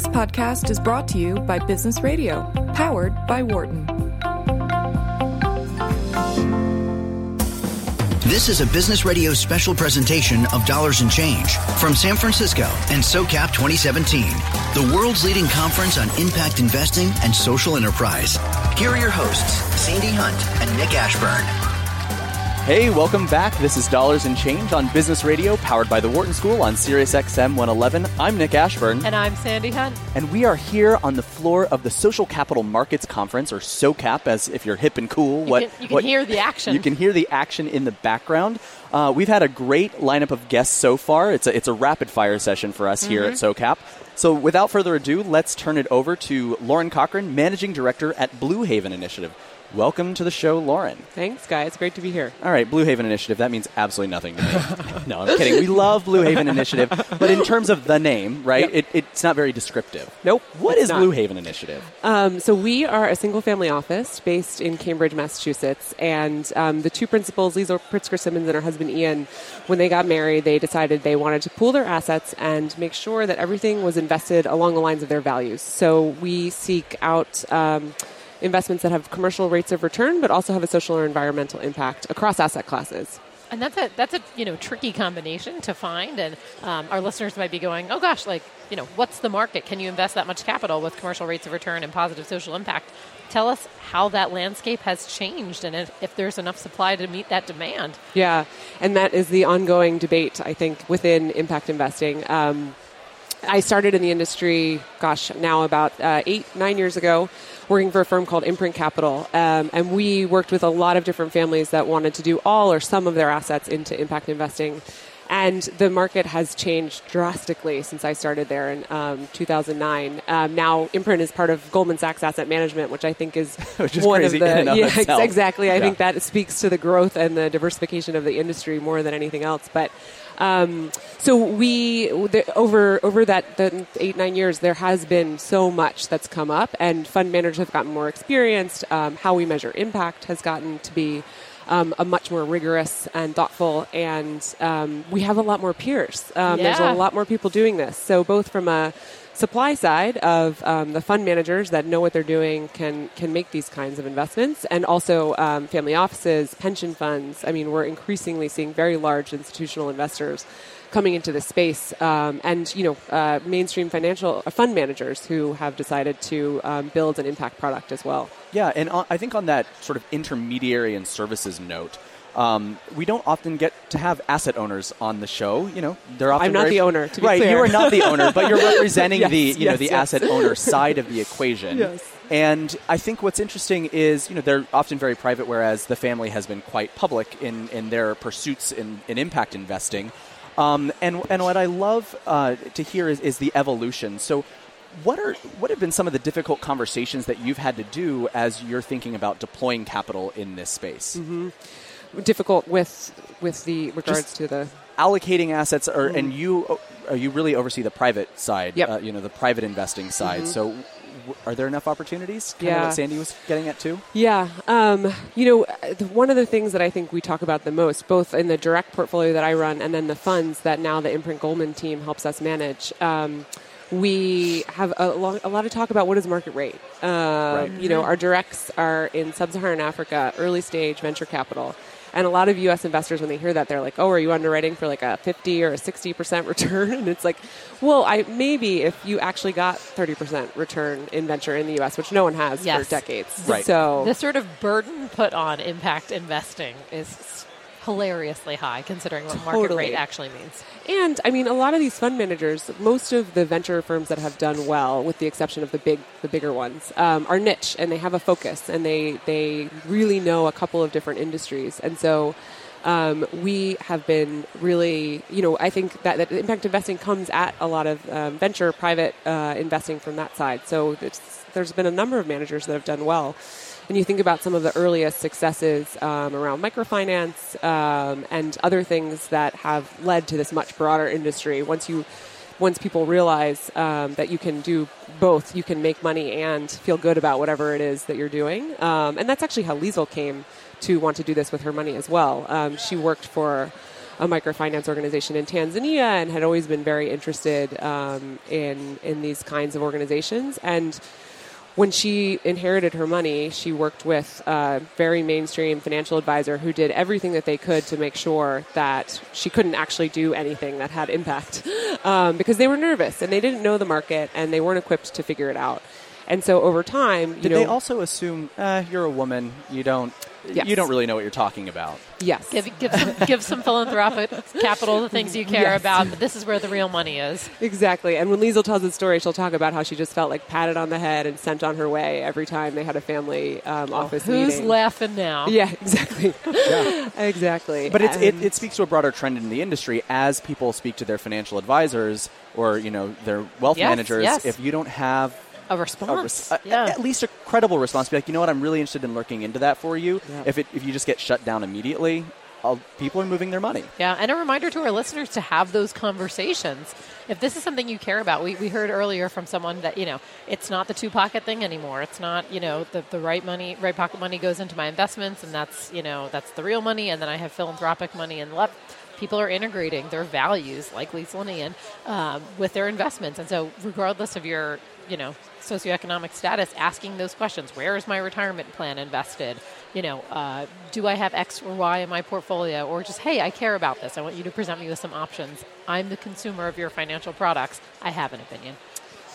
This podcast is brought to you by Business Radio, powered by Wharton. This is a Business Radio special presentation of Dollars and Change from San Francisco and SOCAP 2017, the world's leading conference on impact investing and social enterprise. Here are your hosts, Sandy Hunt and Nick Ashburn. Hey, welcome back. This is Dollars and Change on Business Radio, powered by the Wharton School on Sirius XM 111. I'm Nick Ashburn. And I'm Sandy Hunt. And we are here on the floor of the Social Capital Markets Conference, or SOCAP, as if you're hip and cool. You what, can, you can what, hear the action. You can hear the action in the background. Uh, we've had a great lineup of guests so far. It's a, it's a rapid fire session for us mm-hmm. here at Mm-hmm. SOCAP. So without further ado, let's turn it over to Lauren Cochran, Managing Director at Blue Haven Initiative. Welcome to the show, Lauren. Thanks, guys. Great to be here. All right, Blue Haven Initiative. That means absolutely nothing to me. no, I'm kidding. We love Blue Haven Initiative, but in terms of the name, right? Yep. It, it's not very descriptive. Nope. What is not. Blue Haven Initiative? Um, so we are a single-family office based in Cambridge, Massachusetts, and um, the two principals, Liesel Pritzker Simmons and her husband Ian, when they got married, they decided they wanted to pool their assets and make sure that everything was invested along the lines of their values. So we seek out. Um, investments that have commercial rates of return but also have a social or environmental impact across asset classes and that's a that's a you know tricky combination to find. And um, our listeners might be going, "Oh gosh, like you know, what's the market? Can you invest that much capital with commercial rates of return and positive social impact?" Tell us how that landscape has changed, and if, if there's enough supply to meet that demand. Yeah, and that is the ongoing debate I think within impact investing. Um, I started in the industry, gosh, now about uh, eight, nine years ago, working for a firm called Imprint Capital. Um, and we worked with a lot of different families that wanted to do all or some of their assets into impact investing. And the market has changed drastically since I started there in um, 2009. Um, now, Imprint is part of Goldman Sachs Asset Management, which I think is, which is one of the of yeah, itself. exactly. I Yeah. think that speaks to the growth and the diversification of the industry more than anything else. But um, so we the, over over that the eight nine years, there has been so much that's come up, and fund managers have gotten more experienced. Um, how we measure impact has gotten to be. Um, a much more rigorous and thoughtful, and um, we have a lot more peers. Um, There's a lot more people doing this. So both from a supply side of um, the fund managers that know what they're doing can can make these kinds of investments, and also um, family offices, pension funds. I mean, we're increasingly seeing very large institutional investors coming into this space, um, and you know, uh, mainstream financial uh, fund managers who have decided to um, build an impact product as well. Yeah, and on, I think on that sort of intermediary and services note, um, we don't often get to have asset owners on the show. You know, they're often I'm not very- the owner, to be right. clear. You are not the owner, but you're representing Yes, the you know the yes. asset owner side of the equation. Yes. And I think what's interesting is you know they're often very private, whereas the family has been quite public in in their pursuits in, in impact investing. Um, and and what I love uh, to hear is, is the evolution. So what are what have been some of the difficult conversations that you've had to do as you're thinking about deploying capital in this space? Difficult with with the regards Just- to the Allocating assets, are, and you uh, you really oversee the private side, Yep. uh, you know, the private investing side. So, w- are there enough opportunities? Kind of Yeah. what Sandy was getting at too. Yeah, um, you know, uh, one of the things that I think we talk about the most, both in the direct portfolio that I run and then the funds that now the Imprint Goldman team helps us manage. Um, we have a, long, a lot of talk about what is market rate. Uh, You know, our directs are in sub-Saharan Africa, early stage venture capital. And a lot of U.S. investors, when they hear that, they're like, "Oh, are you underwriting for like a 50 or a 60 percent return?" And it's like, "Well, I maybe if you actually got 30 percent return in venture in the U.S., which no one has Yes. for decades." Right. So The sort of burden put on impact investing is hilariously high, considering what market rate actually means. And I mean, a lot of these fund managers, most of the venture firms that have done well, with the exception of the big, the bigger ones, um, are niche and they have a focus and they they really know a couple of different industries. And so, um, we have been really, you know, I think that, that impact investing comes at a lot of um, venture private uh, investing from that side. So it's, there's been a number of managers that have done well. And you think about some of the earliest successes um, around microfinance um, and other things that have led to this much broader industry. Once you, once people realize um, that you can do both, you can make money and feel good about whatever it is that you're doing. Um, and that's actually how Liesel came to want to do this with her money as well. Um, she worked for a microfinance organization in Tanzania and had always been very interested um, in in these kinds of organizations. And when she inherited her money, she worked with a very mainstream financial advisor who did everything that they could to make sure that she couldn't actually do anything that had impact um, because they were nervous and they didn't know the market and they weren't equipped to figure it out. And so over time, you Did know, they also assume uh, you're a woman? You don't. Yes. You don't really know what you're talking about. yes, Give, give, some, give some philanthropic capital the things you care Yes. about, but this is where the real money is. Exactly. And when Liesel tells the story, she'll talk about how she just felt like patted on the head and sent on her way every time they had a family um, office Who's meeting. laughing now? Yeah, exactly. exactly. But it's, it, it speaks to a broader trend in the industry as people speak to their financial advisors or you know their wealth Yes, managers. yes. If you don't have A a response. res- a- at least a credible response, be like, you know what, I'm really interested in looking into that for you. Yeah. If it if you just get shut down immediately, I'll, people are moving their money. Yeah, and a reminder to our listeners to have those conversations. If this is something you care about, we, we heard earlier from someone that, you know, it's not the two pocket thing anymore. It's not, you know, the, the right money, right pocket money goes into my investments and that's, you know, that's the real money and then I have philanthropic money and left. People are integrating their values, like Lisa Linian, um, with their investments. And so regardless of your, you know, socioeconomic status, asking those questions, where is my retirement plan invested? You know, uh, do I have X or Y in my portfolio? Or just, hey, I care about this. I want you to present me with some options. I'm the consumer of your financial products. I have an opinion.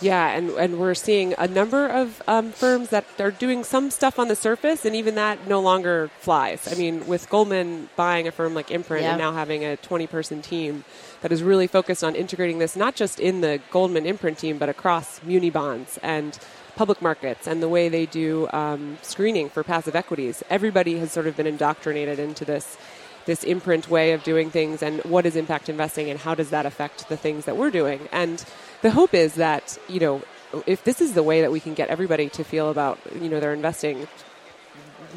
Yeah, and, and we're seeing a number of um, firms that are doing some stuff on the surface, and even that no longer flies. I mean, with Goldman buying a firm like Imprint and now having a 20 person team that is really focused on integrating this, not just in the Goldman Imprint team, but across muni bonds and public markets and the way they do um, screening for passive equities. Everybody has sort of been indoctrinated into this this imprint way of doing things and what is impact investing and how does that affect the things that we're doing and the hope is that you know if this is the way that we can get everybody to feel about you know their investing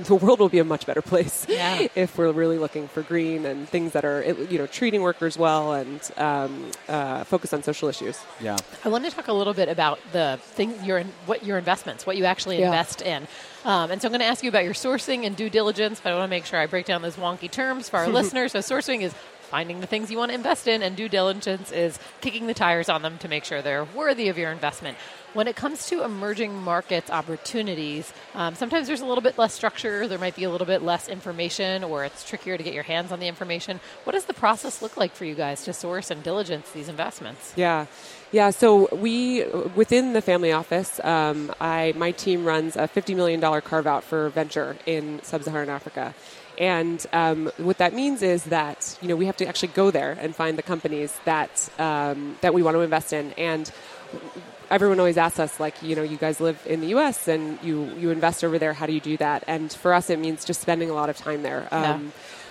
the world will be a much better place Yeah. if we're really looking for green and things that are you know treating workers well and um, uh, focus on social issues Yeah. I want to talk a little bit about the thing your what your investments, what you actually Yeah. invest in. Um, and so I'm going to ask you about your sourcing and due diligence, but I want to make sure I break down those wonky terms for our listeners. So sourcing is finding the things you want to invest in, and due diligence is kicking the tires on them to make sure they're worthy of your investment. When it comes to emerging markets opportunities, um, sometimes there's a little bit less structure. There might be a little bit less information, or it's trickier to get your hands on the information. What does the process look like for you guys to source and diligence these investments? Yeah, yeah. So we within the family office, um, I my team runs a fifty million dollar carve out for venture in sub-Saharan Africa, and um, what that means is that you know we have to actually go there and find the companies that um, that we want to invest in and. Everyone always asks us, like, you know, you guys live in the U.S. and you you invest over there. How do you do that? And for us, it means just spending a lot of time there. Yeah.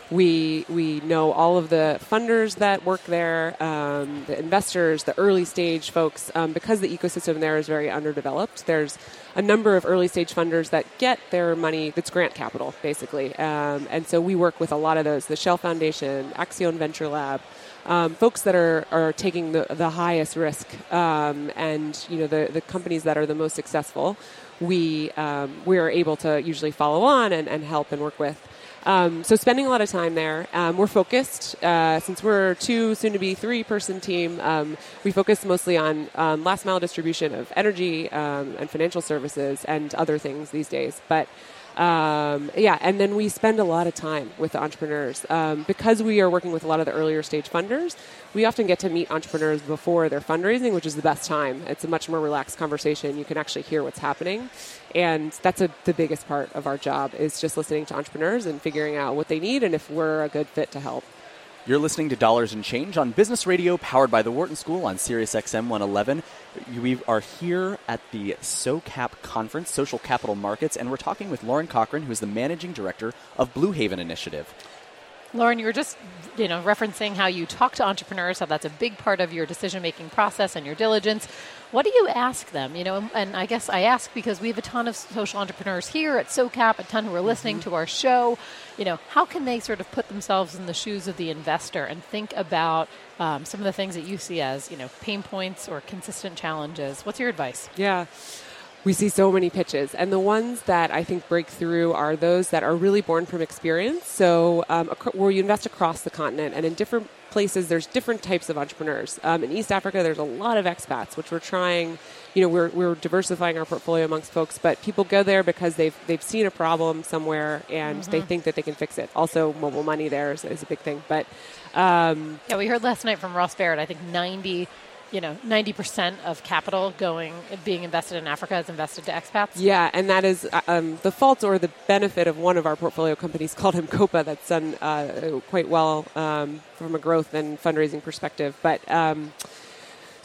We we know all of the funders that work there, um, the investors, the early stage folks. Um, because the ecosystem there is very underdeveloped, there's a number of early stage funders that get their money that's grant capital, basically. Um, and so we work with a lot of those: the Shell Foundation, Accion Venture Lab. Um, folks that are, are taking the, the highest risk um, and you know the, the companies that are the most successful we um, we are able to usually follow on and, and help and work with um, so spending a lot of time there. Um, we're focused uh, since we're two, soon to be three person team. Um, we focus mostly on um, last mile distribution of energy um, and financial services and other things these days. But um, yeah, and then we spend a lot of time with the entrepreneurs um, because we are working with a lot of the earlier stage funders. We often get to meet entrepreneurs before their fundraising, which is the best time. It's a much more relaxed conversation. You can actually hear what's happening, and that's a, the biggest part of our job is just listening to entrepreneurs and figuring out what they need and if we're a good fit to help. You're listening to Dollars and Change on Business Radio, powered by the Wharton School on Sirius XM 111. We are here at the SOCAP conference, Social Capital Markets, and we're talking with Lauren Cochran, who is the managing director of Blue Haven Initiative. Lauren, you were just, you know, referencing how you talk to entrepreneurs, how that's a big part of your decision-making process and your diligence. What do you ask them? You know, and, I guess I ask because we have a ton of social entrepreneurs here at SoCap, a ton who are listening to our show. You know, how can they sort of put themselves in the shoes of the investor and think about um, some of the things that you see as, you know, pain points or consistent challenges? What's your advice? Yeah. We see so many pitches, and the ones that I think break through are those that are really born from experience. So, um, ac- where you invest across the continent, and in different places, there's different types of entrepreneurs. Um, in East Africa, there's a lot of expats, which we're trying. You know, we're, we're diversifying our portfolio amongst folks, but people go there because they've they've seen a problem somewhere and they think that they can fix it. Also, mobile money there is, is a big thing, but. Um, Yeah, we heard last night from Ross Baird. I think ninety, you know, ninety percent of capital going being invested in Africa is invested to expats. Yeah, and that is uh, um, the fault or the benefit of one of our portfolio companies called Copa that's done uh, quite well um, from a growth and fundraising perspective. But um,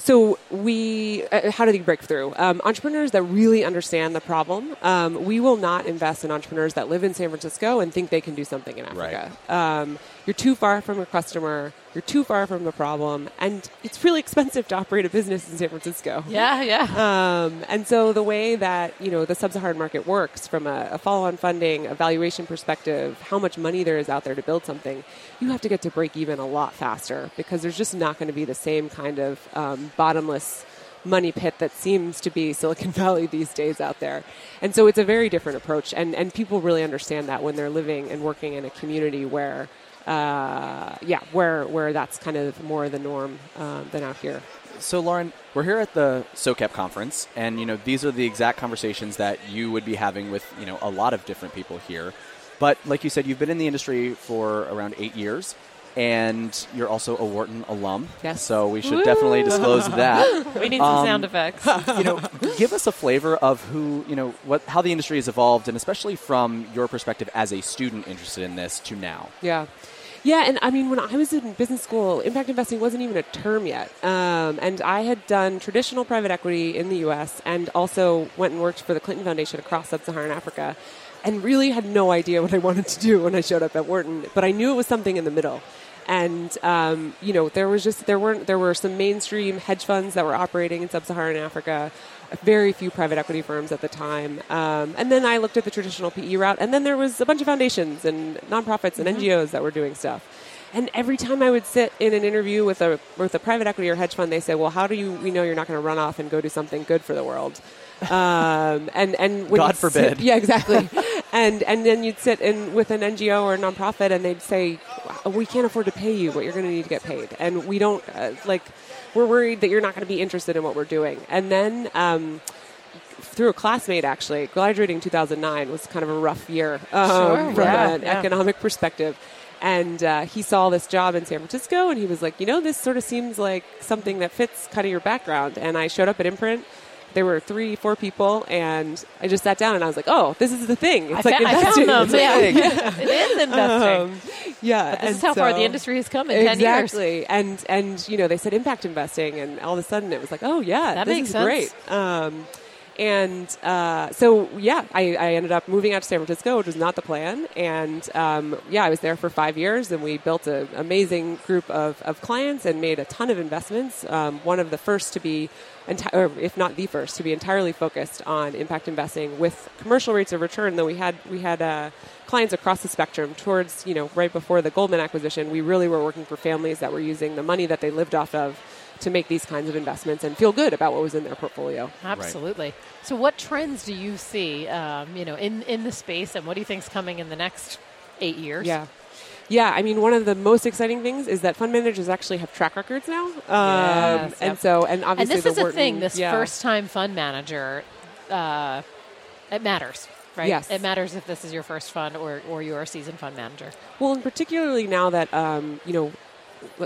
so we, uh, how do they break through? Um, entrepreneurs that really understand the problem. Um, we will not invest in entrepreneurs that live in San Francisco and think they can do something in Africa. Um, you're too far from your customer. You're too far from the problem, and it's really expensive to operate a business in San Francisco. Yeah, yeah. Um, and so the way that you know the sub-Saharan market works, from a, a follow-on funding, a valuation perspective, how much money there is out there to build something, you have to get to break even a lot faster because there's just not going to be the same kind of um, bottomless money pit that seems to be Silicon Valley these days out there. And so it's a very different approach, and and people really understand that when they're living and working in a community where. Uh, yeah, where where that's kind of more the norm um, than out here. So, Lauren, we're here at the SOCAP conference, and you know these are the exact conversations that you would be having with you know a lot of different people here. But like you said, you've been in the industry for around eight years, and you're also a Wharton alum. Yes. So we should definitely disclose that. we need some Um, sound effects. you know, give us a flavor of who you know what how the industry has evolved, and especially from your perspective as a student interested in this to now. Yeah. Yeah, and I mean, when I was in business school, impact investing wasn't even a term yet. Um, and I had done traditional private equity in the U.S. and also went and worked for the Clinton Foundation across sub-Saharan Africa, and really had no idea what I wanted to do when I showed up at Wharton. But I knew it was something in the middle. And um, you know, there was just there weren't there were some mainstream hedge funds that were operating in sub-Saharan Africa very few private equity firms at the time. Um, and then I looked at the traditional PE route, and then there was a bunch of foundations and nonprofits and NGOs that were doing stuff. And every time I would sit in an interview with a with a private equity or hedge fund, they say, "Well, how do you we know you're not going to run off and go do something good for the world?" Um, and and God you'd sit- forbid. yeah, exactly. and and then you'd sit in with an NGO or a nonprofit, and they'd say, "We can't afford to pay you, but you're going to need to get paid, and we don't uh, like." We're worried that you're not going to be interested in what we're doing. And then um, through a classmate, actually, graduating 2009 was kind of a rough year um, Sure, from yeah, an yeah. economic perspective. And uh, he saw this job in San Francisco, and he was like, you know, this sort of seems like something that fits kind of your background. And I showed up at Imprint. There were three, four people, and I just sat down and I was like, "Oh, this is the thing. It's I, like fa- I investing." found them. Yeah. it is investing. um, yeah, But this and is how far the industry has come in ten years. exactly. And and you know they said impact investing, and all of a sudden it was like, oh yeah, That this makes is sense. great. Um, and uh, so yeah, I, I ended up moving out to San Francisco, which was not the plan. And um, yeah, I was there for five years, and we built an amazing group of, of clients and made a ton of investments. Um, one of the first to be, enti- or if not the first, to be entirely focused on impact investing with commercial rates of return. Though we had we had. Uh, clients across the spectrum towards you know right before the goldman acquisition we really were working for families that were using the money that they lived off of to make these kinds of investments and feel good about what was in their portfolio Absolutely. So, what trends do you see, um, you know, in in the space, and what do you think is coming in the next eight years? yeah yeah i mean one of the most exciting things is that fund managers actually have track records now um, Yes, and yep. so and obviously And obviously this is the Wharton- thing. This yeah. first-time fund manager, uh, it matters, right? Yes. It matters if this is your first fund or or you're a seasoned fund manager. Well, and particularly now that um, you know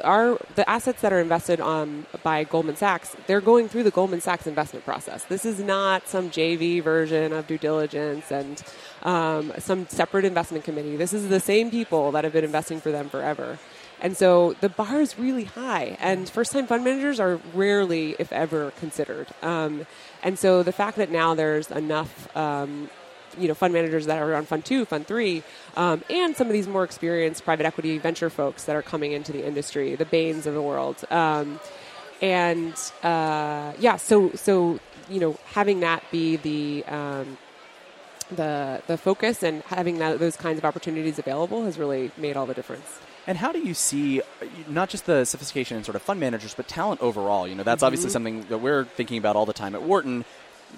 our the assets that are invested on by Goldman Sachs, they're going through the Goldman Sachs investment process. This is not some JV version of due diligence and um, some separate investment committee. This is the same people that have been investing for them forever. And so the bar is really high, and first-time fund managers are rarely, if ever, considered. Um, and so the fact that now there's enough um, you know fund managers that are on fund two, fund three, um, and some of these more experienced private equity venture folks that are coming into the industry, the Bains of the world, um, and uh, yeah, so so you know having that be the um, the the focus and having that, those kinds of opportunities available has really made all the difference. And how do you see not just the sophistication in sort of fund managers, but talent overall? You know, that's obviously something that we're thinking about all the time at Wharton.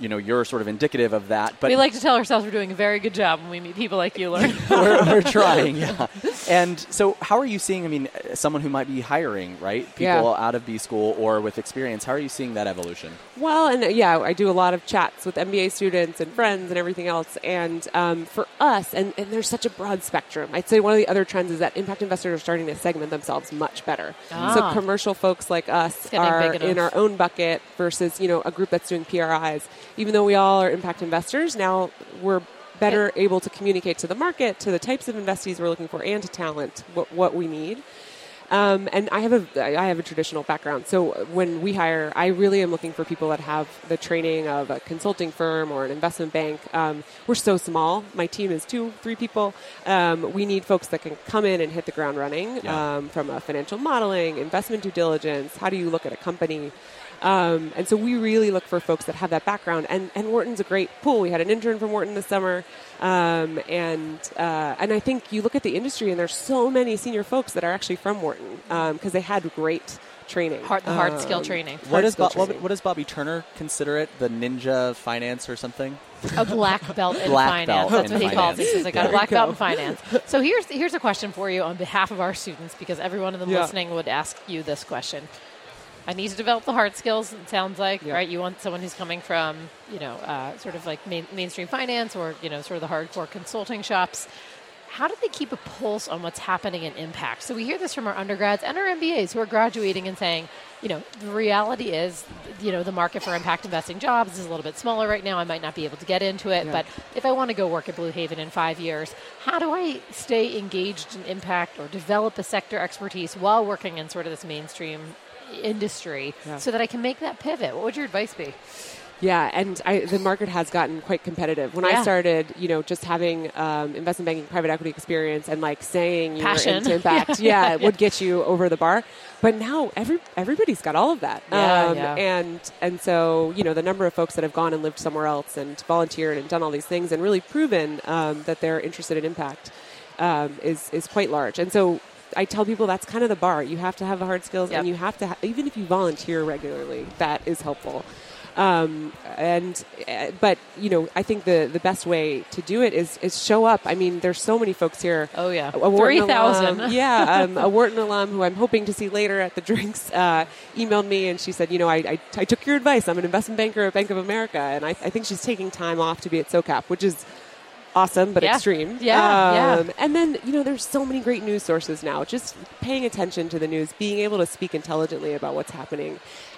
You know you're sort of indicative of that. But we like to tell ourselves we're doing a very good job when we meet people like you, Lauren. we're, we're trying, yeah. And so, how are you seeing? I mean, someone who might be hiring, right? People Yeah. out of B school or with experience. How are you seeing that evolution? Well, and uh, yeah, I do a lot of chats with MBA students and friends and everything else. And um, for us, and, and there's such a broad spectrum. I'd say one of the other trends is that impact investors are starting to segment themselves much better. Ah. So commercial folks like us are in our own bucket versus you know a group that's doing PRIs. Even though we all are impact investors, now we're better able to communicate to the market, to the types of investees we're looking for, and to talent what, what we need. Um, and I have a I have a traditional background, so when we hire, I really am looking for people that have the training of a consulting firm or an investment bank. Um, we're so small; my team is two, three people. Um, we need folks that can come in and hit the ground running Yeah. um, from a financial modeling, investment due diligence. How do you look at a company? Um, and so we really look for folks that have that background. And, and Wharton's a great pool. We had an intern from Wharton this summer. Um, and, uh, and I think you look at the industry and there's so many senior folks that are actually from Wharton because they had great training. Hard, the hard skill Um, training. What does, skill Bo- what, training. what does Bobby Turner consider it? The ninja finance or something? a black belt in Black finance. belt That's in what he calls it. He finance. says, I got a black you belt in finance. So here's here's a question for you on behalf of our students, because every one of them Yeah. listening would ask you this question. I need to develop the hard skills. It sounds like Yeah. right. You want someone who's coming from you know uh, sort of like main, mainstream finance or you know sort of the hardcore consulting shops. How do they keep a pulse on what's happening in impact? So we hear this from our undergrads and our MBAs who are graduating and saying, you know, the reality is, you know, the market for impact investing jobs is a little bit smaller right now. I might not be able to get into it, Yeah. but if I want to go work at Blue Haven in five years, how do I stay engaged in impact or develop a sector expertise while working in sort of this mainstream industry Yeah. so that I can make that pivot? What would your advice be? Yeah, and I, the market has gotten quite competitive. When Yeah. I started, you know, just having um, investment banking, private equity experience, and like saying you Passion. were into impact, yeah, it would get you over the bar. But now every everybody's got all of that, Um, Yeah, yeah. and and so you know the number of folks that have gone and lived somewhere else and volunteered and done all these things and really proven um, that they're interested in impact um, is is quite large. And so I tell people that's kind of the bar. You have to have the hard skills, Yep. and you have to ha- even if you volunteer regularly, that is helpful. Um, and uh, but you know, I think the the best way to do it is is show up. I mean, there's so many folks here. Oh, yeah. a Wharton 3,000. alum- yeah, um, a Wharton alum who I'm hoping to see later at the drinks uh, emailed me and she said, you know, I, I, I took your advice. I'm an investment banker at Bank of America, and I, I think she's taking time off to be at SoCap, which is awesome but Yeah. extreme. Yeah, yeah. Um, And then you know, there's so many great news sources now. Just paying attention to the news, being able to speak intelligently about what's happening,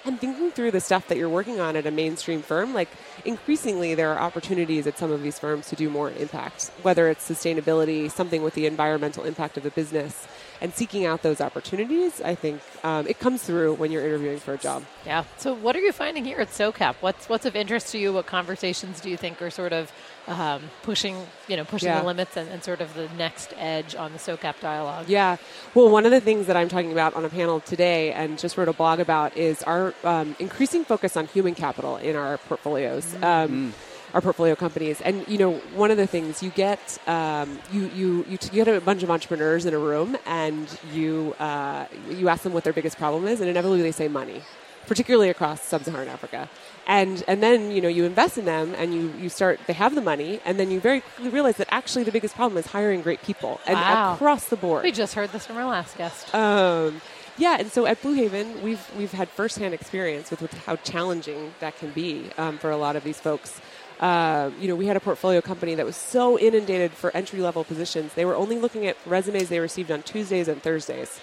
and thinking through the stuff that you're working on at a mainstream firm. Like increasingly, there are opportunities at some of these firms to do more impact, whether it's sustainability, something with the environmental impact of the business. And seeking out those opportunities, I think um, it comes through when you're interviewing for a job. Yeah. So, what are you finding here at SoCap? What's what's of interest to you? What conversations do you think are sort of um, pushing, you know, pushing Yeah. the limits and, and sort of the next edge on the SoCap dialogue? Yeah. Well, one of the things that I'm talking about on a panel today and just wrote a blog about is our um, increasing focus on human capital in our portfolios. Um, Our portfolio companies, and you know, one of the things you get, um, you you you, t- you get a bunch of entrepreneurs in a room, and you uh, you ask them what their biggest problem is, and inevitably they say money, particularly across sub-Saharan Africa, and and then you know you invest in them, and you you start they have the money, and then you very quickly realize that actually the biggest problem is hiring great people, and Wow. across the board. We just heard this from our last guest. Um, yeah, and so at Blue Haven, we've we've had firsthand experience with, with how challenging that can be um, for a lot of these folks. Uh, you know, we had a portfolio company that was so inundated for entry level positions. They were only looking at resumes they received on Tuesdays and Thursdays,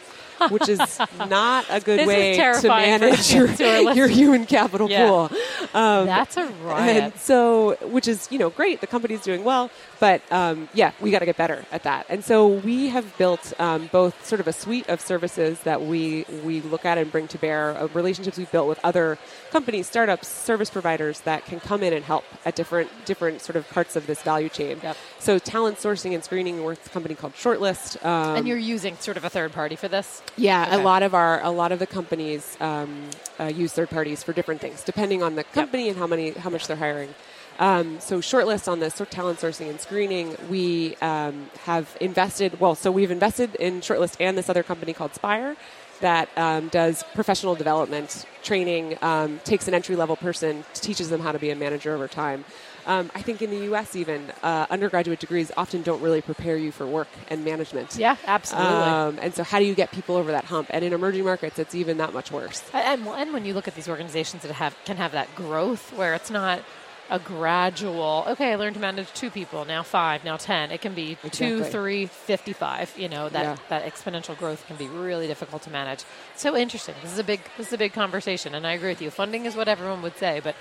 which is not a good way to manage your, your human capital Yeah. pool. Um, That's a riot. and so, which is, you know, great. The company's doing well. But um, yeah, we got to get better at that. And so we have built um, both sort of a suite of services that we, we look at and bring to bear, uh, relationships we've built with other companies, startups, service providers that can come in and help at different, different sort of parts of this value chain. Yep. So talent sourcing and screening, we're with a company called Shortlist. Um, and you're using sort of a third party for this? yeah, Okay. a lot of our a lot of the companies um, uh, use third parties for different things, depending on the company and how many how much they're hiring. Um, so, shortlist on the sort talent sourcing and screening, we um, have invested. Well, so we've invested in shortlist and this other company called Spire. that um, does professional development training, um, takes an entry level person, teaches them how to be a manager over time. Um, I think in the U.S. even uh, undergraduate degrees often don't really prepare you for work and management. Yeah, absolutely. Um, and so, how do you get people over that hump? And in emerging markets, it's even that much worse. And, and when you look at these organizations that have can have that growth, where it's not a gradual okay i learned to manage two people now five now ten it can be exactly. two three 55 you know that Yeah. that exponential growth can be really difficult to manage so interesting this is a big this is a big conversation and i agree with you funding is what everyone would say but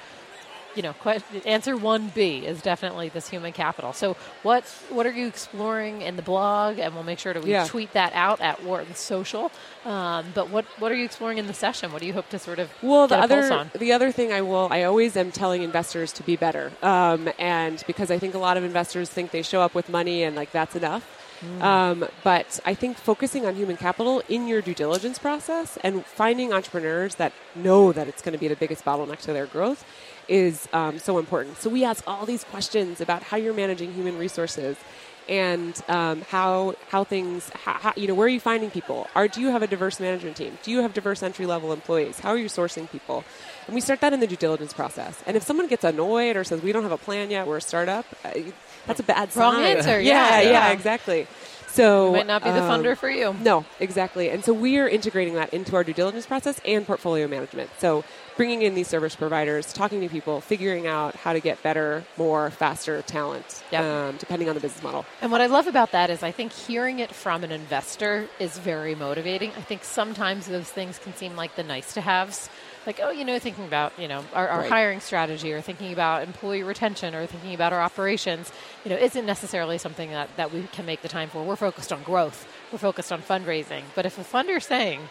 you know, que- answer one B is definitely this human capital. So, what what are you exploring in the blog? And we'll make sure to we Yeah. tweet that out at Wharton Social. Um, but what what are you exploring in the session? What do you hope to sort of Well, the get a pulse other the other thing I will I always am telling investors to be better, um, and because I think a lot of investors think they show up with money and like that's enough. Mm. Um, but I think focusing on human capital in your due diligence process and finding entrepreneurs that know that it's going to be the biggest bottleneck to their growth is um, so important. So we ask all these questions about how you're managing human resources and um, how how things how, how, you know where are you finding people are do you have a diverse management team do you have diverse entry level employees how are you sourcing people and we start that in the due diligence process and if someone gets annoyed or says we don't have a plan yet we're a startup uh, that's a bad Wrong sign answer, yeah yeah. yeah, exactly so Might not be the um, funder for you. no, exactly. And so we are integrating that into our due diligence process and portfolio management. So bringing in these service providers, talking to people, figuring out how to get better, more, faster talent, Yep. um, depending on the business model. And what I love about that is I think hearing it from an investor is very motivating. I think sometimes those things can seem like the nice to haves. Like, oh, you know, thinking about, you know, our, our Right. hiring strategy or thinking about employee retention or thinking about our operations, you know, isn't necessarily something that, that we can make the time for. We're focused on growth. We're focused on fundraising. But if a funder's saying,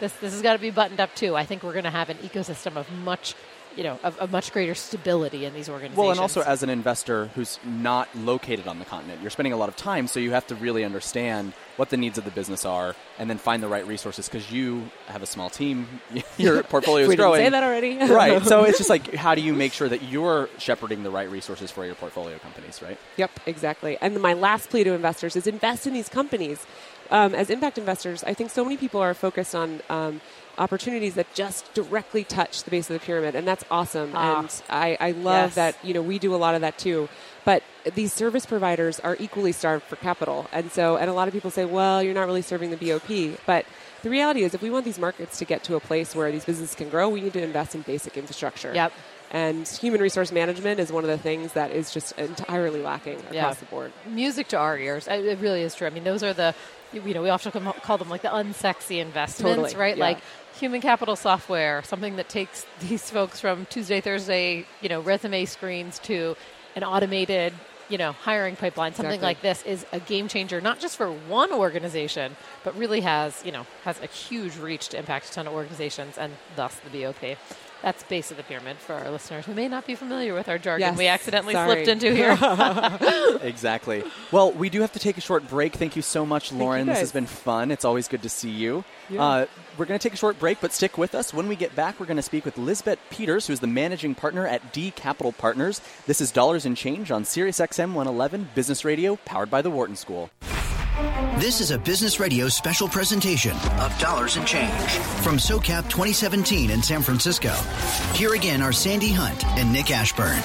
this, this has got to be buttoned up too, I think we're going to have an ecosystem of much, you know, of, of much greater stability in these organizations. Well, and also as an investor who's not located on the continent, you're spending a lot of time, so you have to really understand what the needs of the business are, and then find the right resources because you have a small team, your portfolio is growing. didn't say that already. right. So it's just like, how do you make sure that you're shepherding the right resources for your portfolio companies, right? Yep, exactly. And my last plea to investors is invest in these companies. Um, as impact investors, I think so many people are focused on um, opportunities that just directly touch the base of the pyramid, and that's awesome. Ah. And I, I love Yes. that you know we do a lot of that too. But these service providers are equally starved for capital, and so and a lot of people say, well, you're not really serving the BOP, but the reality is, if we want these markets to get to a place where these businesses can grow, we need to invest in basic infrastructure. Yep. And human resource management is one of the things that is just entirely lacking across Yeah. the board. music to our ears. It really is true. I mean, those are the, you know, we often call them like the unsexy investments, Totally, right? yeah. Like human capital software, something that takes these folks from Tuesday, Thursday, you know, resume screens to an automated, you know, hiring pipeline. Something Exactly. like this is a game changer, not just for one organization, but really has, you know, has a huge reach to impact a ton of organizations and thus the BOP. That's base of the pyramid for our listeners who may not be familiar with our jargon Yes, we accidentally sorry. slipped into here. Exactly. Well, we do have to take a short break. Thank you so much, Lauren. This has been fun. It's always good to see you. Yeah. Uh, we're going to take a short break, but stick with us. When we get back, we're going to speak with Lisbeth Peters, who's the managing partner at D Capital Partners. This is Dollars and Change on Sirius XM 111 Business Radio, powered by the Wharton School. This is a Business Radio special presentation of Dollars and Change from SOCAP 2017 in San Francisco. Here again are Sandy Hunt and Nick Ashburn.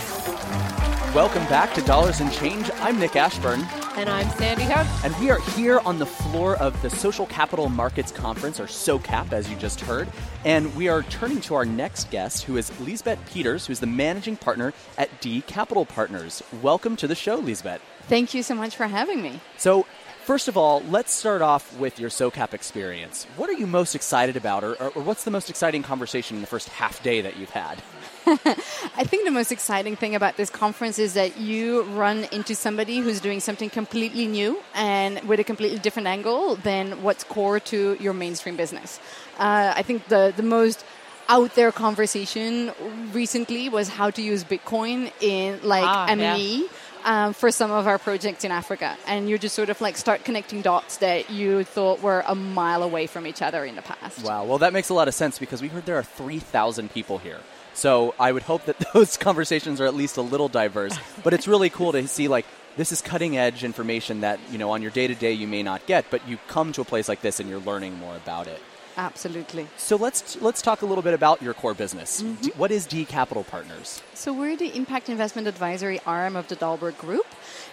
Welcome back to Dollars and Change. I'm Nick Ashburn. and I'm Sandy Hunt. And we are here on the floor of the Social Capital Markets Conference, or SOCAP, as you just heard. And we are turning to our next guest, who is Lisbeth Peters, who's the managing partner at D Capital Partners. Welcome to the show, Lisbeth. Thank you so much for having me. So, first of all, let's start off with your SOCAP experience. What are you most excited about, or, or, or what's the most exciting conversation in the first half day that you've had? I think the most exciting thing about this conference is that you run into somebody who's doing something completely new and with a completely different angle than what's core to your mainstream business. Uh, I think the, the most out there conversation recently was how to use Bitcoin in like Ah, yeah. Um, for some of our projects in Africa, and you just sort of like start connecting dots that you thought were a mile away from each other in the past. Wow. Well, that makes a lot of sense because we heard there are 3,000 people here. So I would hope that those conversations are at least a little diverse. But it's really cool to see, like, this is cutting edge information that, you know, on your day to day you may not get, but you come to a place like this and you're learning more about it. Absolutely. So let's let's talk a little bit about your core business. Mm-hmm. D- what is D Capital Partners? So we're the impact investment advisory arm of the Dalberg Group,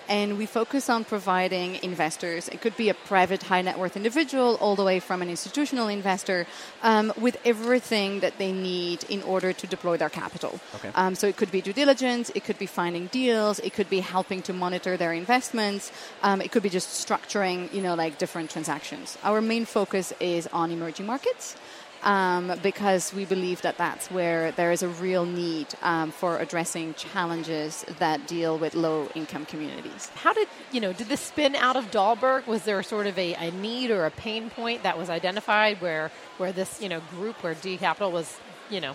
and we focus on providing investors. It could be a private high net worth individual, all the way from an institutional investor, um, with everything that they need in order to deploy their capital. Okay. Um, so it could be due diligence, it could be finding deals, it could be helping to monitor their investments, um, it could be just structuring, you know, like different transactions. Our main focus is on emerging markets um, because we believe that that's where there is a real need um, for addressing challenges that deal with low income communities. How did you know? Did this spin out of Dalberg? Was there sort of a, a need or a pain point that was identified where where this you know group where D Capital was you know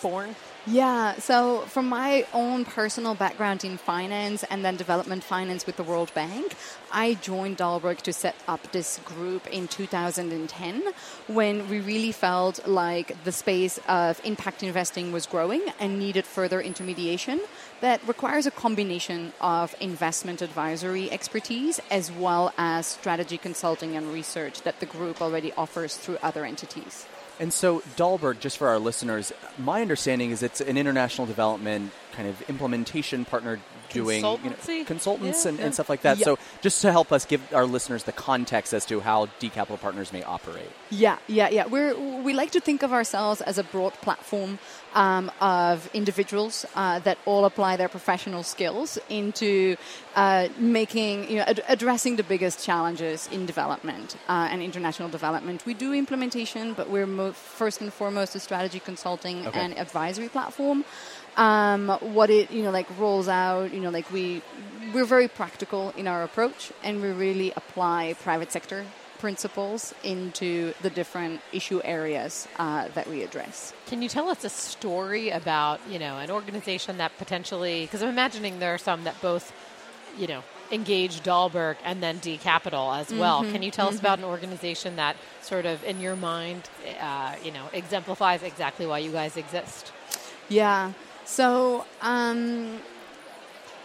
born? Yeah, so from my own personal background in finance and then development finance with the World Bank, I joined Dalberg to set up this group in 2010 when we really felt like the space of impact investing was growing and needed further intermediation that requires a combination of investment advisory expertise as well as strategy consulting and research that the group already offers through other entities. And so Dalberg, just for our listeners, my understanding is it's an international development kind of implementation partner doing you know, consultants Yeah, and, yeah. and stuff like that. Yeah. So just to help us give our listeners the context as to how D Capital Partners may operate. Yeah, yeah, yeah. We're, we like to think of ourselves as a broad platform um, of individuals uh, that all apply their professional skills into uh, making, you know, ad- addressing the biggest challenges in development uh, and international development. We do implementation, but we're mo- first and foremost a strategy consulting Okay. and advisory platform. Um, what it, you know, like rolls out, you know, like we, we're very practical in our approach, and we really apply private sector principles into the different issue areas uh, that we address. Can you tell us a story about you know an organization that potentially? Because I'm imagining there are some that both you know engage Dalberg and then D Capital as well. Can you tell us about an organization that sort of in your mind uh, you know exemplifies exactly why you guys exist? Yeah. So um,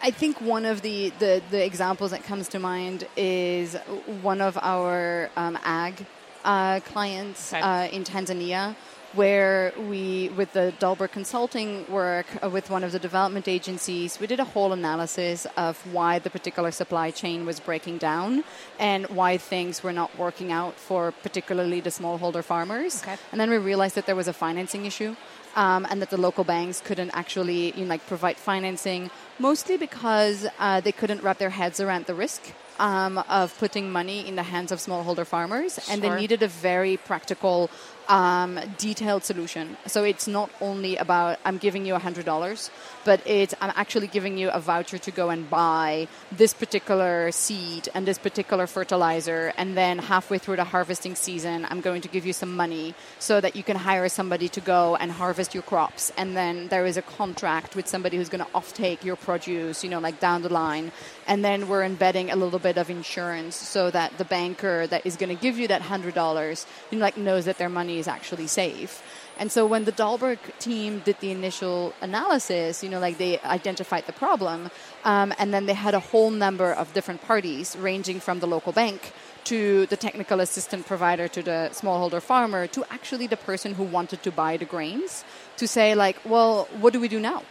I think one of the, the, the examples that comes to mind is one of our um, ag uh, clients Okay. uh, in Tanzania. Where we, with the Dalberg consulting work uh, with one of the development agencies, we did a whole analysis of why the particular supply chain was breaking down and why things were not working out for particularly the smallholder farmers. Okay. And then we realized that there was a financing issue um, and that the local banks couldn't actually you know, like provide financing, mostly because uh, they couldn't wrap their heads around the risk um, of putting money in the hands of smallholder farmers, and they needed a very practical. Um, detailed solution. So it's not only about I'm giving you $100, but it's I'm actually giving you a voucher to go and buy this particular seed and this particular fertilizer. And then halfway through the harvesting season, I'm going to give you some money so that you can hire somebody to go and harvest your crops. And then there is a contract with somebody who's going to offtake your produce, you know, like down the line. And then we're embedding a little bit of insurance so that the banker that is going to give you that $100, you know, like knows that their money is actually safe. And so when the Dalberg team did the initial analysis, you know, like they identified the problem, um, and then they had a whole number of different parties, ranging from the local bank to the technical assistant provider to the smallholder farmer to actually the person who wanted to buy the grains, to say like, well, what do we do now?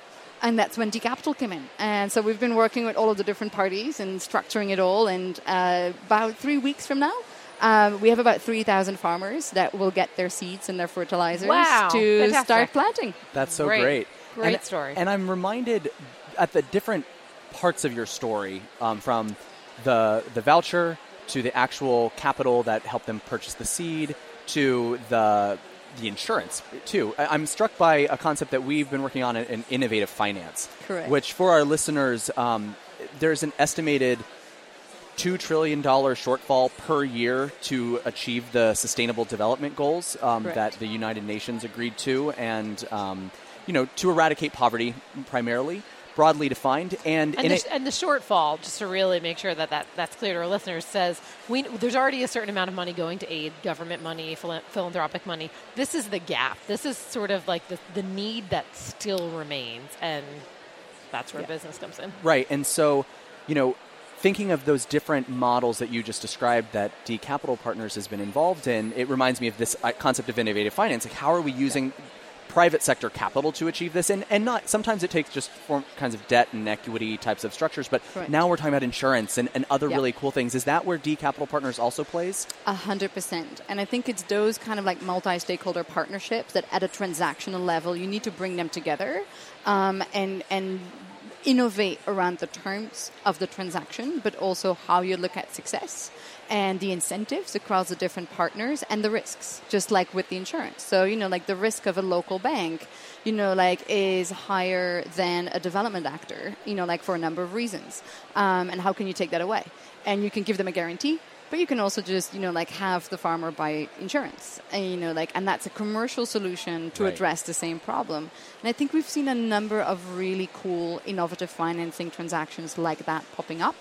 And that's when D Capital came in. And so we've been working with all of the different parties and structuring it all. And uh, about three weeks from now, um, we have about 3,000 farmers that will get their seeds and their fertilizers Wow, to fantastic. start planting. That's so Great. great. Great and, story. And I'm reminded at the different parts of your story, um, from the the voucher to the actual capital that helped them purchase the seed to the the insurance too. I- I'm struck by a concept that we've been working on in, in innovative finance, Correct. which for our listeners, um, there's an estimated two trillion dollar shortfall per year to achieve the sustainable development goals um, that the United Nations agreed to, and um, you know to eradicate poverty primarily, broadly defined, and, And the, it, and the shortfall, just to really make sure that, that that's clear to our listeners, says we, there's already a certain amount of money going to aid, government money, phila- philanthropic money. This is the gap. This is sort of like the, the need that still remains, and that's where Yeah. business comes in. right, and so you know thinking of those different models that you just described that D Capital Partners has been involved in, it reminds me of this uh, concept of innovative finance. Like, how are we using private sector capital to achieve this? And, and not sometimes it takes just form, kinds of debt and equity types of structures, but Correct. now we're talking about insurance and, and other Yeah. really cool things. Is that where D Capital Partners also plays? A hundred percent. And I think it's those kind of like multi-stakeholder partnerships that at a transactional level you need to bring them together um, and and innovate around the terms of the transaction, but also how you look at success and the incentives across the different partners and the risks, just like with the insurance. So, you know, like the risk of a local bank, you know, like is higher than a development actor, you know, like for a number of reasons. Um, and how can you take that away? And you can give them a guarantee, but you can also just, you know, like have the farmer buy insurance, and you know, like, and that's a commercial solution to Right. address the same problem. And I think we've seen a number of really cool, innovative financing transactions like that popping up.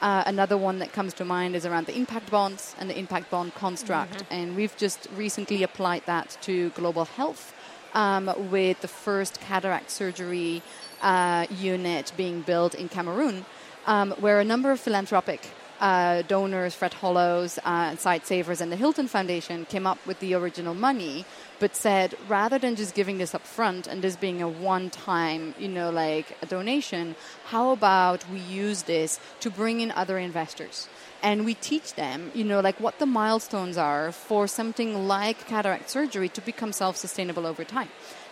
Uh, another one that comes to mind is around the impact bonds and the impact bond construct, and we've just recently applied that to global health um, with the first cataract surgery uh, unit being built in Cameroon, um, where a number of philanthropic uh, donors, Fred Hollows, uh, Sightsavers, and the Hilton Foundation came up with the original money, but said rather than just giving this up front and this being a one-time, you know, like a donation, how about we use this to bring in other investors? And we teach them, you know, like what the milestones are for something like cataract surgery to become self-sustainable over time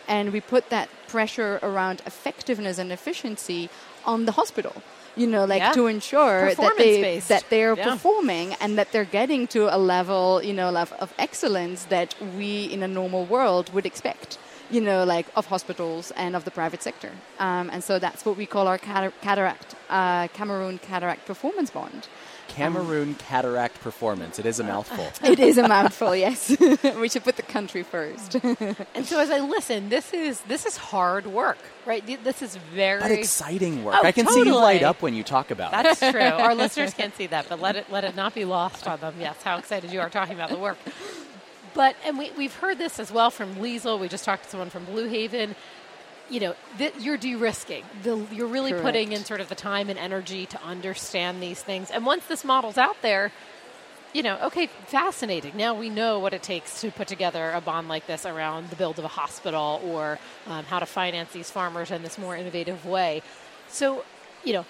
and we put that pressure around effectiveness and efficiency on the hospital you know like Yeah. to ensure that they Performance-based. that they're Yeah. performing and that they're getting to a level you know of, of excellence that we in a normal world would expect you know like of hospitals and of the private sector um, and so that's what we call our cataract uh, cameroon cataract performance bond Cameroon Cataract Performance. It is a mouthful. it is a mouthful yes we should put the country first And so as I listen, this is this is hard work, right? This is very But exciting work. Oh, I can see you light up when you talk about it. That's true. Our listeners can't see that, but let it let it not be lost on them. Yes, how excited you are talking about the work. But and we we've heard this as well from Liesel. We just talked to someone from Blue Haven. You know, th- you're de-risking. The, you're really putting in sort of the time and energy to understand these things. And once this model's out there, you know, okay, fascinating. Now we know what it takes to put together a bond like this around the build of a hospital or um, how to finance these farmers in this more innovative way. So, you know,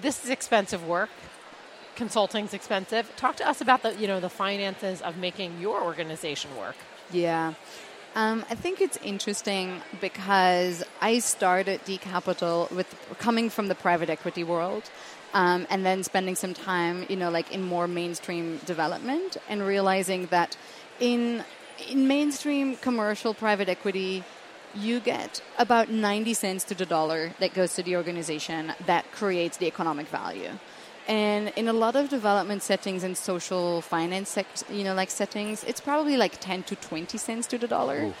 this is expensive work. Consulting's expensive. Talk to us about the, you know, the finances of making your organization work. Yeah. Um, I think it's interesting because I started D Capital with coming from the private equity world, um, and then spending some time, you know, like in more mainstream development, and realizing that in in mainstream commercial private equity, you get about ninety cents to the dollar that goes to the organization that creates the economic value. And in a lot of development settings and social finance, you know, like settings, it's probably like 10 to 20 cents to the dollar.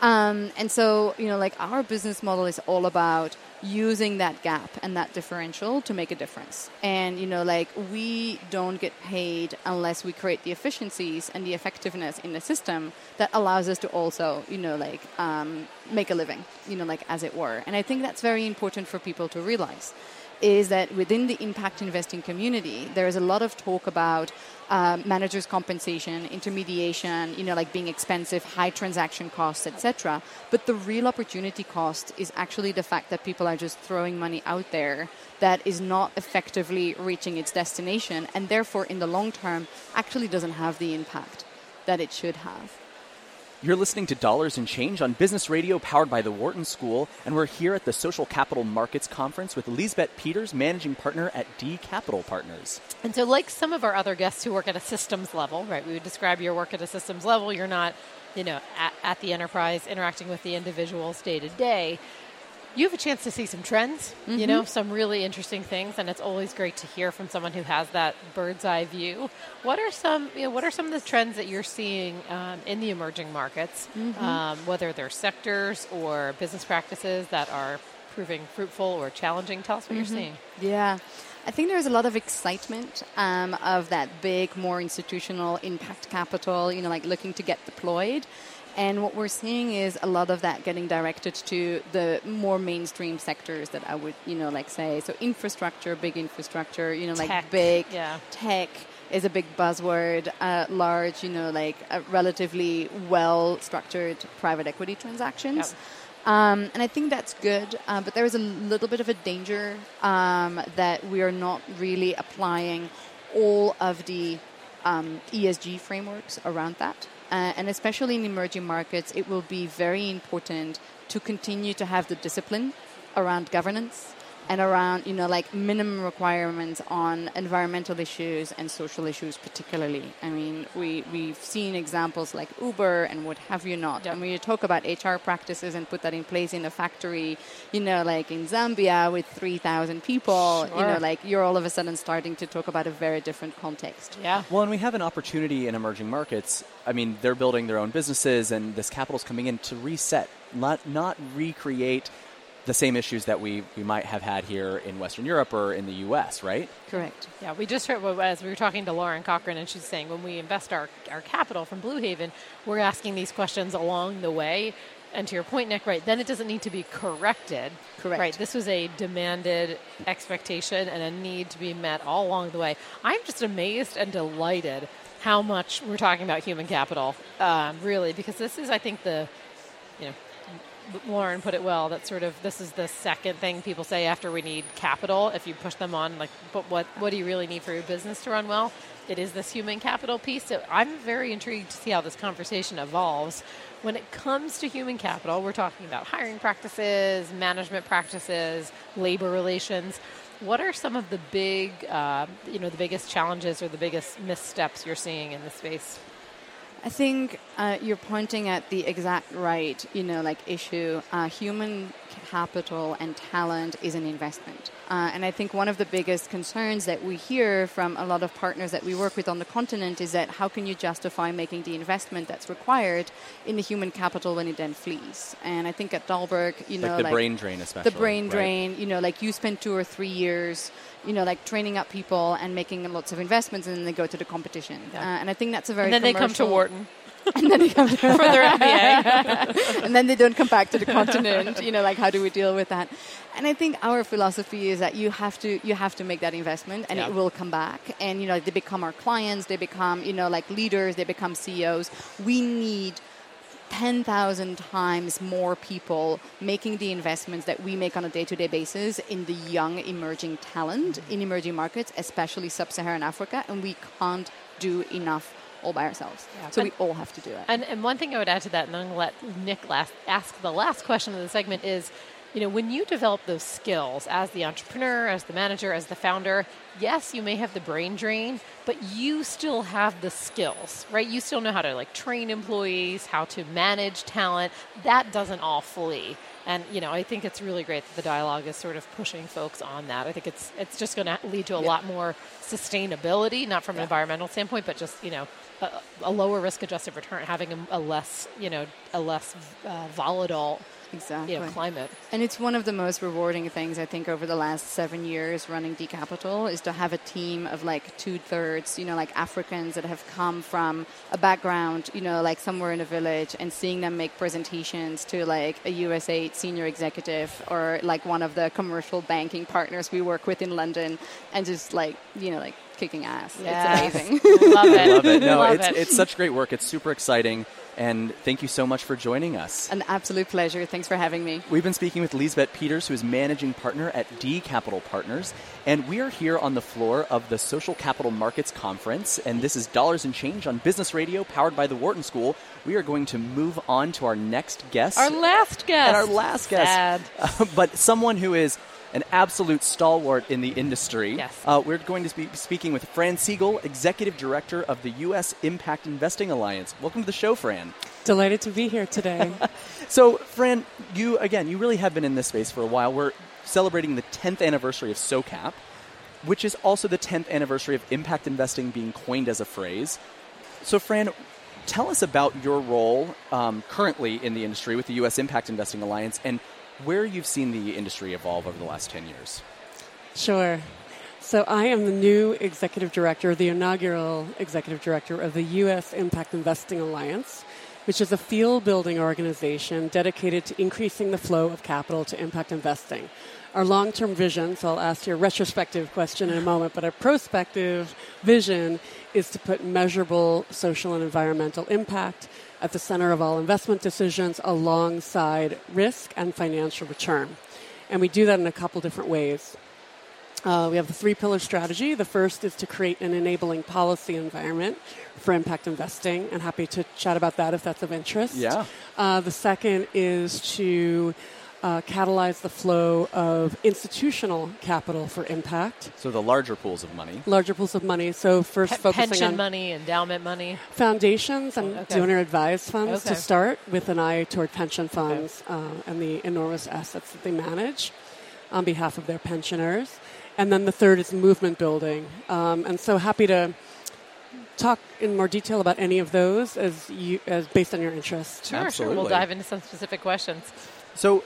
Um, and so, you know, like our business model is all about using that gap and that differential to make a difference. And, you know, like we don't get paid unless we create the efficiencies and the effectiveness in the system that allows us to also, you know, like um, make a living, you know, like as it were. And I think that's very important for people to realize is that within the impact investing community, there is a lot of talk about uh, managers' compensation, intermediation, you know, like being expensive, high transaction costs, etc. But the real opportunity cost is actually the fact that people are just throwing money out there that is not effectively reaching its destination, and therefore, in the long term, actually doesn't have the impact that it should have. You're listening to Dollars and Change on Business Radio powered by the Wharton School, and we're here at the Social Capital Markets Conference with Lisbeth Peters, managing partner at D Capital Partners. And so, like some of our other guests who work at a systems level, right? We would describe your work at a systems level. You're not, you know, at, at the enterprise interacting with the individuals day to day. You have a chance to see some trends, you know, some really interesting things, and it's always great to hear from someone who has that bird's eye view. What are some, you know, what are some of the trends that you're seeing um, in the emerging markets, um, whether they're sectors or business practices that are proving fruitful or challenging? Tell us what you're seeing. Yeah. I think there's a lot of excitement um, of that big, more institutional impact capital, you know, like looking to get deployed. And what we're seeing is a lot of that getting directed to the more mainstream sectors that I would, you know, like say, so infrastructure, big infrastructure, you know, Tech, like big yeah. tech is a big buzzword. Uh, large, you know, like uh, relatively well structured private equity transactions. Yep. Um, and I think that's good, uh, but there is a little bit of a danger um, that we are not really applying all of the um, ESG frameworks around that. Uh, and especially in emerging markets, it will be very important to continue to have the discipline around governance and around you know like minimum requirements on environmental issues and social issues particularly i mean we we've seen examples like uber and what have you not Yep. and when you talk about hr practices and put that in place in a factory you know like in zambia with 3000 people you know like you're all of a sudden starting to talk about a very different context Yeah. Well, and we have an opportunity in emerging markets. I mean, they're building their own businesses, and this capital's coming in to reset, not not recreate the same issues that we, we might have had here in Western Europe or in the U.S. Right? correct Yeah, we just heard as we were talking to Lauren Cochran, and she's saying when we invest our, our capital from Blue Haven, we're asking these questions along the way. And to your point, Nick, right, then it doesn't need to be corrected. Correct. Right, this was a demanded expectation and a need to be met all along the way. I'm just amazed and delighted how much we're talking about human capital, um, really, because this is, I think, the, you know, Lauren put it well. That sort of this is the second thing people say after we need capital. If you push them on, like, but what what do you really need for your business to run well? It is this human capital piece. So I'm very intrigued to see how this conversation evolves. When it comes to human capital, we're talking about hiring practices, management practices, labor relations. What are some of the big, uh, you know, the biggest challenges or the biggest missteps you're seeing in this space? I think uh, you're pointing at the exact right, you know, like issue. Uh, human capital and talent is an investment, uh, and I think one of the biggest concerns that we hear from a lot of partners that we work with on the continent is that how can you justify making the investment that's required in the human capital when it then flees? And I think at Dalberg, you know, like the like brain drain, especially. the brain right? drain you know like you spend two or three years you know like training up people and making lots of investments and then they go to the competition Yeah. uh, and i think that's a very And then they come to Wharton and then they come to for their MBA. and then they don't come back to the continent. You know like how do we deal with that? And i think our philosophy is that you have to you have to make that investment and Yeah. it will come back. And you know they become our clients. They become you know like leaders. They become ceos we need 10,000 times more people making the investments that we make on a day to day basis in the young emerging talent mm-hmm. in emerging markets, especially sub Saharan Africa, and we can't do enough all by ourselves. Yeah. So And- we all have to do it. And, and one thing I would add to that, and then I'm going to let Nick last, ask the last question of the segment is, you know, when you develop those skills as the entrepreneur, as the manager, as the founder, yes, you may have the brain drain, but you still have the skills, right? You still know how to like train employees, how to manage talent. That doesn't all flee. And you know, I think it's really great that the dialogue is sort of pushing folks on that. I think it's it's just going to lead to a lot more sustainability, not from an environmental standpoint, but just you know, a, a lower risk adjusted return, having a, a less you know a less uh, volatile exactly. you know climate. And it's one of the most rewarding things I think over the last seven years running D Capital is to have a team of like two thirds, you know, like Africans that have come from a background, you know, like somewhere in a village and seeing them make presentations to like a USA senior executive or like one of the commercial banking partners we work with in London and just like, you know, like kicking ass. Yes. It's amazing. Love it. Love it. No, Love it's, it. it's such great work. It's super exciting. And thank you so much for joining us. An absolute pleasure. Thanks for having me. We've been speaking with Lisbeth Peters, who is managing partner at D Capital Partners, and we are here on the floor of the Social Capital Markets Conference. And this is Dollars and Change on Business Radio, powered by the Wharton School. We are going to move on to our next guest, Our last guest. and our last guest, Sad. but someone who is an absolute stalwart in the industry. Yes. Uh, we're going to be speaking with Fran Seegull, Executive Director of the U.S. Impact Investing Alliance. Welcome to the show, Fran. Delighted to be here today. So, Fran, you again, you really have been in this space for a while. We're celebrating the 10th anniversary of SOCAP, which is also the 10th anniversary of impact investing being coined as a phrase. So, Fran, tell us about your role um, currently in the industry with the U.S. Impact Investing Alliance and where you've seen the industry evolve over the last 10 years. sure. So I am the new executive director, the inaugural executive director of the U.S. Impact Investing Alliance. which is a field building organization dedicated to increasing the flow of capital to impact investing. Our long term vision, so I'll ask your retrospective question in a moment, but our prospective vision is to put measurable social and environmental impact at the center of all investment decisions alongside risk and financial return. And we do that in a couple different ways. Uh, we have the three pillar strategy. The first is to create an enabling policy environment for impact investing, and happy to chat about that if that's of interest. Yeah. Uh, the second is to uh, catalyze the flow of institutional capital for impact, So the larger pools of money. larger pools of money. So first Pe- focusing pension on money, endowment money. foundations and Okay. donor advised funds Okay. to start with an eye toward pension funds uh, and the enormous assets that they manage on behalf of their pensioners. And then the third is movement building. Um, and so happy to talk in more detail about any of those as you as based on your interest. Sure, sure. We'll dive into some specific questions. So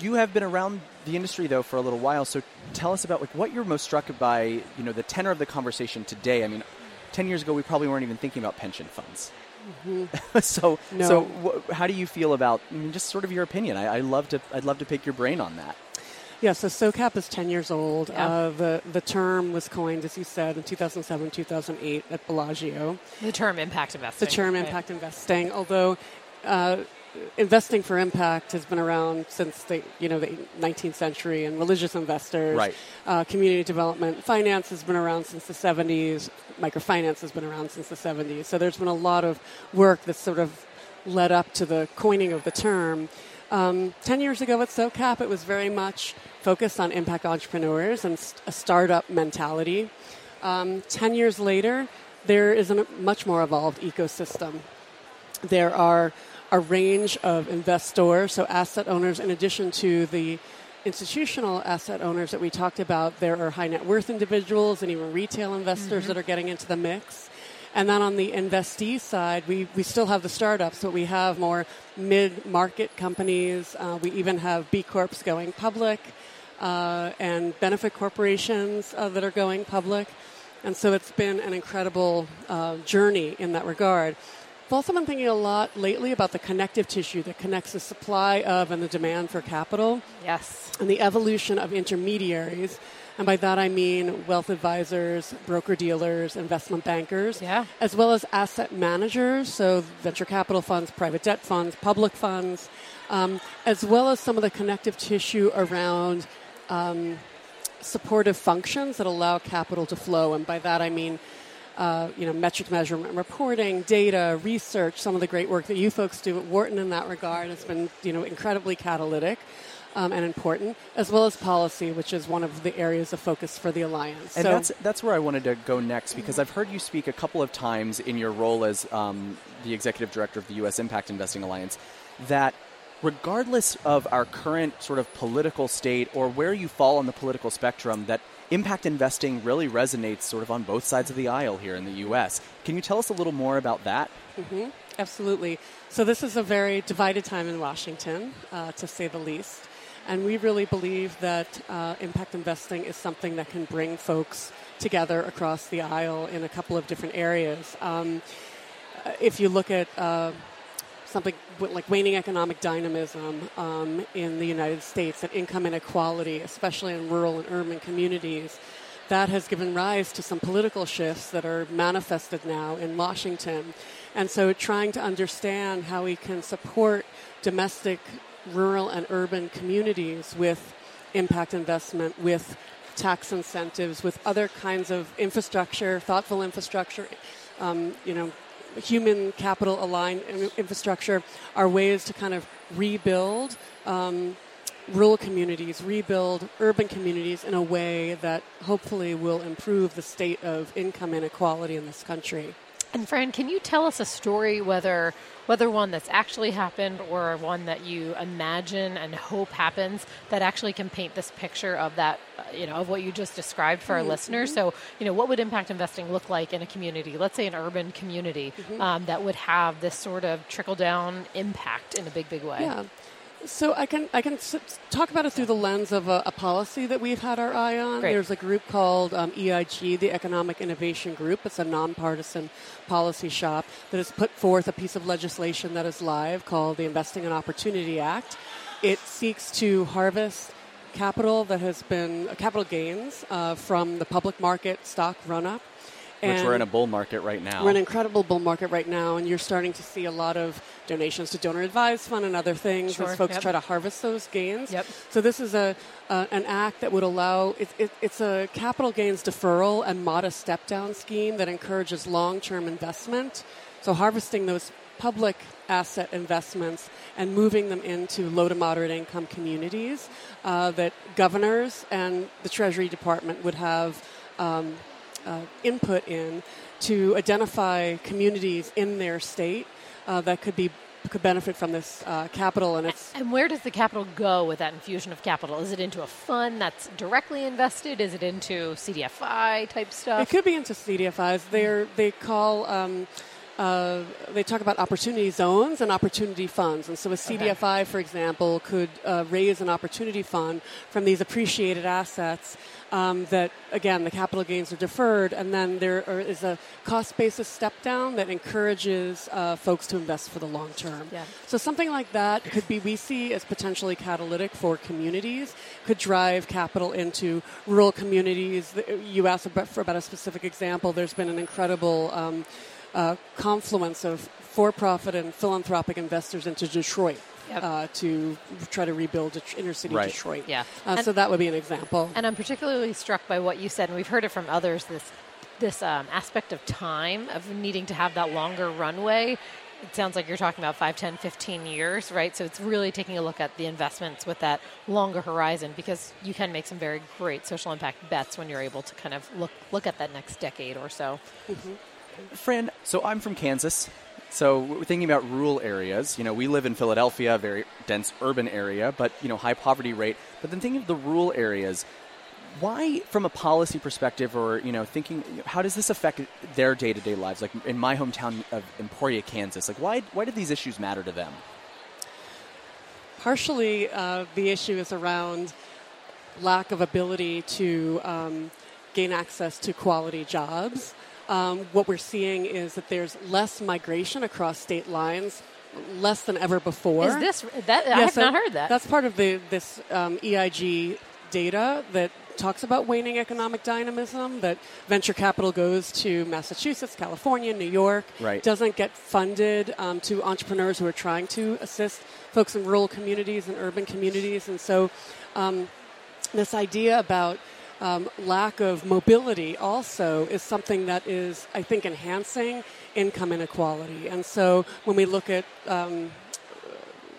you have been around the industry though for a little while. So tell us about like what you're most struck by. You know, the tenor of the conversation today. I mean, ten years ago we probably weren't even thinking about pension funds. so No. so wh- how do you feel about I mean, just sort of your opinion? I, I love to I'd love to pick your brain on that. Yeah, so SOCAP is 10 years old. Yeah. Uh, the, the term was coined, as you said, in 2007, 2008 at Bellagio. The term impact investing. the term right. impact investing, although uh, investing for impact has been around since the you know the 19th century, and religious investors, Right. uh, community development, finance has been around since the 70s. Microfinance has been around since the 70s. So there's been a lot of work that's sort of led up to the coining of the term. Um, Ten years ago at SOCAP, it was very much focused on impact entrepreneurs and st- a startup mentality. Um, Ten years later, there is a much more evolved ecosystem. There are a range of investors, so asset owners, in addition to the institutional asset owners that we talked about, there are high net worth individuals and even retail investors that are getting into the mix. And then on the investee side, we, we still have the startups, but we have more mid market companies. Uh, we even have B Corps going public uh, and benefit corporations uh, that are going public. And so it's been an incredible uh, journey in that regard. I've also been thinking a lot lately about the connective tissue that connects the supply of and the demand for capital Yes. and the evolution of intermediaries. And by that I mean wealth advisors, broker dealers, investment bankers, Yeah. as well as asset managers, so venture capital funds, private debt funds, public funds, um, as well as some of the connective tissue around um, supportive functions that allow capital to flow. And by that I mean uh, you know, metric measurement, reporting, data, research. Some of the great work that you folks do at Wharton in that regard has been, you know, incredibly catalytic um, and important, as well as policy, which is one of the areas of focus for the alliance. And so, that's that's where I wanted to go next because I've heard you speak a couple of times in your role as um, the executive director of the U.S. Impact Investing Alliance that regardless of our current sort of political state or where you fall on the political spectrum, that impact investing really resonates sort of on both sides of the aisle here in the U.S. Can you tell us a little more about that? Absolutely. So this is a very divided time in Washington, uh, to say the least. And we really believe that uh, impact investing is something that can bring folks together across the aisle in a couple of different areas. Um, if you look at uh, something like waning economic dynamism um, in the United States and income inequality, especially in rural and urban communities, that has given rise to some political shifts that are manifested now in Washington. And so, trying to understand how we can support domestic, rural, and urban communities with impact investment, with tax incentives, with other kinds of infrastructure, thoughtful infrastructure, um, you know, human capital aligned infrastructure are ways to kind of rebuild um, rural communities, rebuild urban communities in a way that hopefully will improve the state of income inequality in this country. And Fran, can you tell us a story, whether whether one that's actually happened or one that you imagine and hope happens, that actually can paint this picture of that, uh, you know, of what you just described for our listeners? So, you know, what would impact investing look like in a community? Let's say an urban community um, that would have this sort of trickle down impact in a big, big way. Yeah. So I can I can s- talk about it through the lens of a, a policy that we've had our eye on. Great. There's a group called um, EIG, the Economic Innovation Group. It's a nonpartisan policy shop that has put forth a piece of legislation that is live called the Investing in Opportunity Act. It seeks to harvest capital that has been uh, capital gains uh, from the public market stock run up. Which we're in a bull market right now. We're in an incredible bull market right now, and you're starting to see a lot of donations to donor advised fund and other things Sure, as folks yep. try to harvest those gains. Yep. So this is a uh, an act that would allow it, it, it's a capital gains deferral and modest step down scheme that encourages long term investment. So harvesting those public asset investments and moving them into low to moderate income communities uh, that governors and the Treasury Department would have um, uh, input in to identify communities in their state uh, that could be could benefit from this uh, capital and it's And where does the capital go with that infusion of capital? Is it into a fund that's directly invested? Is it into CDFI type stuff? It could be into CDFIs. They're they call um, uh, they talk about opportunity zones and opportunity funds. And so a CDFI, for example, could uh, raise an opportunity fund from these appreciated assets. Um, that again, the capital gains are deferred, and then there are, is a cost basis step down that encourages uh, folks to invest for the long term. Yeah. So something like that could be we see as potentially catalytic for communities, could drive capital into rural communities. You asked about, for about a specific example. There's been an incredible um, uh, confluence of for-profit and philanthropic investors into Detroit. Yep. Uh, to try to rebuild Det- inner city Right. Detroit. Yeah. Uh, And- so that would be an example. And I'm particularly struck by what you said, and we've heard it from others. This this um, aspect of time of needing to have that longer runway. It sounds like you're talking about 5, 10, 15 years, right? So it's really taking a look at the investments with that longer horizon because you can make some very great social impact bets when you're able to kind of look look at that next decade or so. Fran, so I'm from Kansas. So we're thinking about rural areas. You know, we live in Philadelphia, a very dense urban area, but you know, high poverty rate. But then thinking of the rural areas, why, from a policy perspective, or you know, thinking, how does this affect their day-to-day lives? Like in my hometown of Emporia, Kansas, like why why do these issues matter to them? Partially, uh, the issue is around lack of ability to um, gain access to quality jobs. Um, what we're seeing is that there's less migration across state lines, less than ever before. Is this that I have so not heard that? That's part of the this um, EIG data that talks about waning economic dynamism. That venture capital goes to Massachusetts, California, New York. Right. Doesn't get funded um, to entrepreneurs who are trying to assist folks in rural communities and urban communities, and so um, this idea about um, lack of mobility also is something that is, I think, enhancing income inequality. And so when we look at um,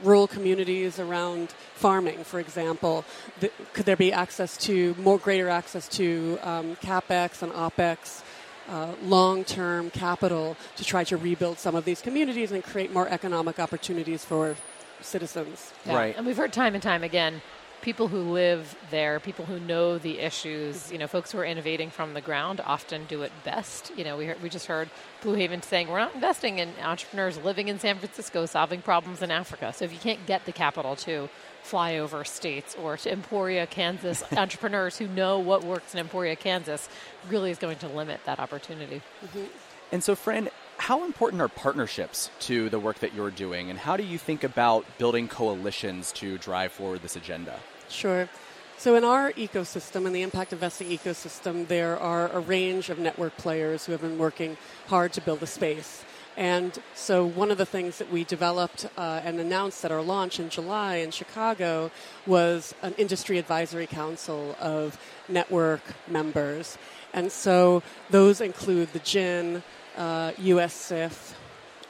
rural communities around farming, for example, th- could there be access to more greater access to um, capex and opex? Uh, long-term capital to try to rebuild some of these communities and create more economic opportunities for citizens. Yeah. Right. And we've heard time and time again people who live there, people who know the issues, you know, folks who are innovating from the ground often do it best. You know, we, heard, we just heard Blue Haven saying we're not investing in entrepreneurs living in San Francisco solving problems in Africa. So if you can't get the capital to fly over states or to Emporia, Kansas, entrepreneurs who know what works in Emporia, Kansas, really is going to limit that opportunity. Mm-hmm. And so, Fran, how important are partnerships to the work that you're doing, and how do you think about building coalitions to drive forward this agenda? Sure. So, in our ecosystem, in the impact investing ecosystem, there are a range of network players who have been working hard to build a space. And so, one of the things that we developed uh, and announced at our launch in July in Chicago was an industry advisory council of network members. And so, those include the GIIN, uh, US SIF,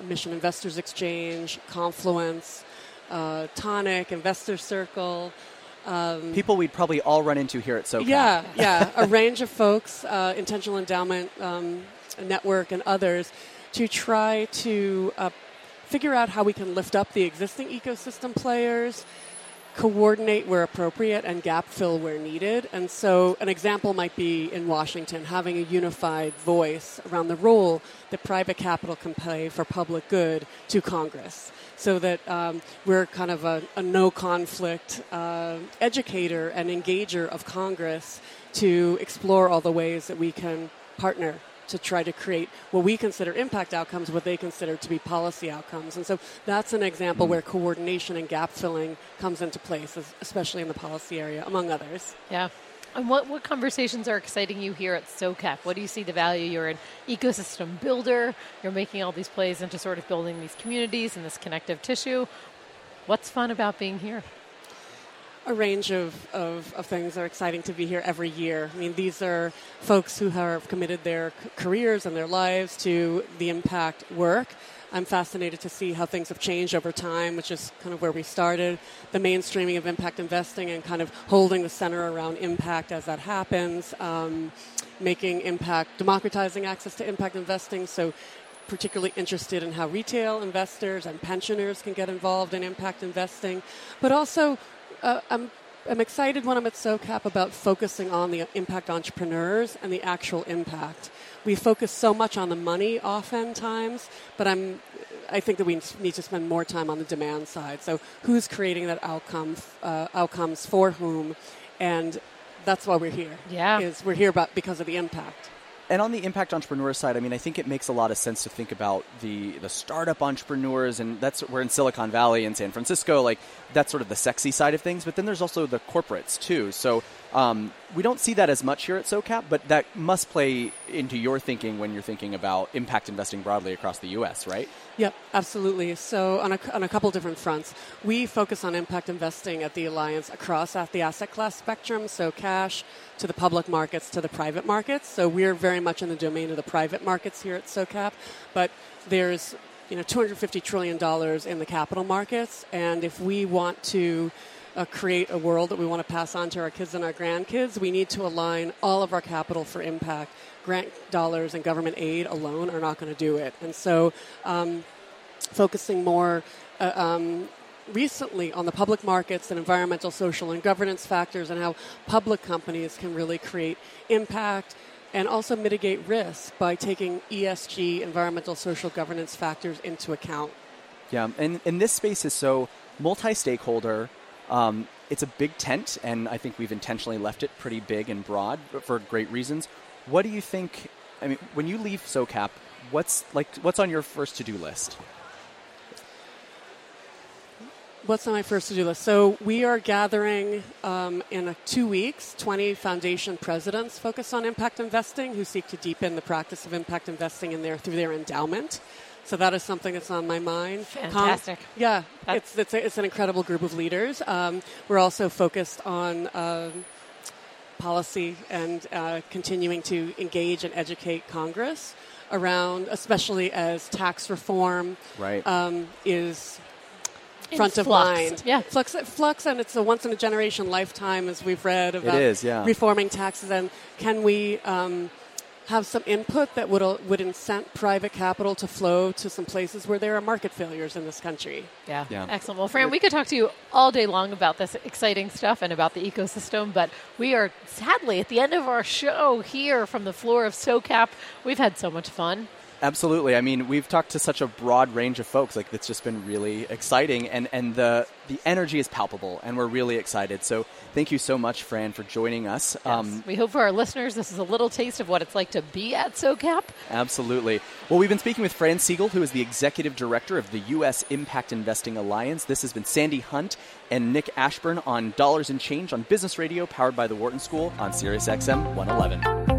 Mission Investors Exchange, Confluence, uh, Toniic, Investor Circle. People we'd probably all run into here at SOCAP. Yeah, yeah, a range of folks, uh, intentional endowment um, network, and others, to try to uh, figure out how we can lift up the existing ecosystem players, coordinate where appropriate and gap fill where needed. And so, an example might be in Washington having a unified voice around the role that private capital can play for public good to Congress. So that um, we're kind of a, a no conflict uh, educator and engager of Congress to explore all the ways that we can partner to try to create what we consider impact outcomes, what they consider to be policy outcomes. And so that's an example mm. where coordination and gap filling comes into place, especially in the policy area, among others. Yeah. And what, what conversations are exciting you here at SOCAP? What do you see the value? You're an ecosystem builder. You're making all these plays into sort of building these communities and this connective tissue. What's fun about being here? a range of, of, of, things are exciting to be here every year. I mean, these are folks who have committed their careers and their lives to the impact work. I'm fascinated to see how things have changed over time, which is kind of where we started. The mainstreaming of impact investing and kind of holding the center around impact as that happens, um, making impact, democratizing access to impact investing. So, particularly interested in how retail investors and pensioners can get involved in impact investing, but also uh, I'm I'm excited when I'm at SOCAP about focusing on the impact entrepreneurs and the actual impact. We focus so much on the money oftentimes, but I'm I think that we need to spend more time on the demand side. So who's creating that outcome uh, outcomes for whom, and that's why we're here. Yeah, is we're here about because of the impact and on the impact entrepreneur side, I mean, I think it makes a lot of sense to think about the the startup entrepreneurs, and that's we're in Silicon Valley and San Francisco, like that's sort of the sexy side of things. But then there's also the corporates too. So um, we don't see that as much here at SOCAP, but that must play into your thinking when you're thinking about impact investing broadly across the U.S., right? Yep, absolutely. So on a, on a couple different fronts, we focus on impact investing at the Alliance across at the asset class spectrum, so cash to the public markets to the private markets. So we're very much in the domain of the private markets here at SOCAP, but there's you know 250 trillion dollars in the capital markets, and if we want to uh, create a world that we want to pass on to our kids and our grandkids, we need to align all of our capital for impact. Grant dollars and government aid alone are not going to do it. And so, um, focusing more uh, um, recently on the public markets and environmental, social, and governance factors and how public companies can really create impact and also mitigate risk by taking ESG, environmental, social, governance factors into account. Yeah, and, and this space is so multi stakeholder um, it's a big tent, and I think we've intentionally left it pretty big and broad for great reasons. What do you think? I mean, when you leave SOCAP, what's like what's on your first to do list? What's on my first to do list? So we are gathering um, in two weeks 20 foundation presidents focused on impact investing who seek to deepen the practice of impact investing in their through their endowment. So that is something that's on my mind. Fantastic. Com- yeah, it's it's, a, it's, an incredible group of leaders. Um, we're also focused on. Um, policy and uh, continuing to engage and educate Congress around, especially as tax reform right. um, is front of flux. mind. Yeah, flux, flux, and it's a once in a generation lifetime, as we've read about it is, yeah. reforming taxes. And can we um, have some input that would would incent private capital to flow to some places where there are market failures in this country. Yeah, yeah. excellent. Well, Fran, we could talk to you all day long about this exciting stuff and about the ecosystem, but we are sadly at the end of our show here from the floor of SOCAP. We've had so much fun. Absolutely. I mean, we've talked to such a broad range of folks. Like it's just been really exciting, and and the the energy is palpable, and we're really excited. So thank you so much, Fran, for joining us. Yes. Um, we hope for our listeners this is a little taste of what it's like to be at SOCAP. Absolutely. Well, we've been speaking with Fran Seegull, who is the executive director of the U.S. Impact Investing Alliance. This has been Sandi Hunt and Nick Ashburn on Dollars and Change on Business Radio, powered by the Wharton School on Sirius XM 111.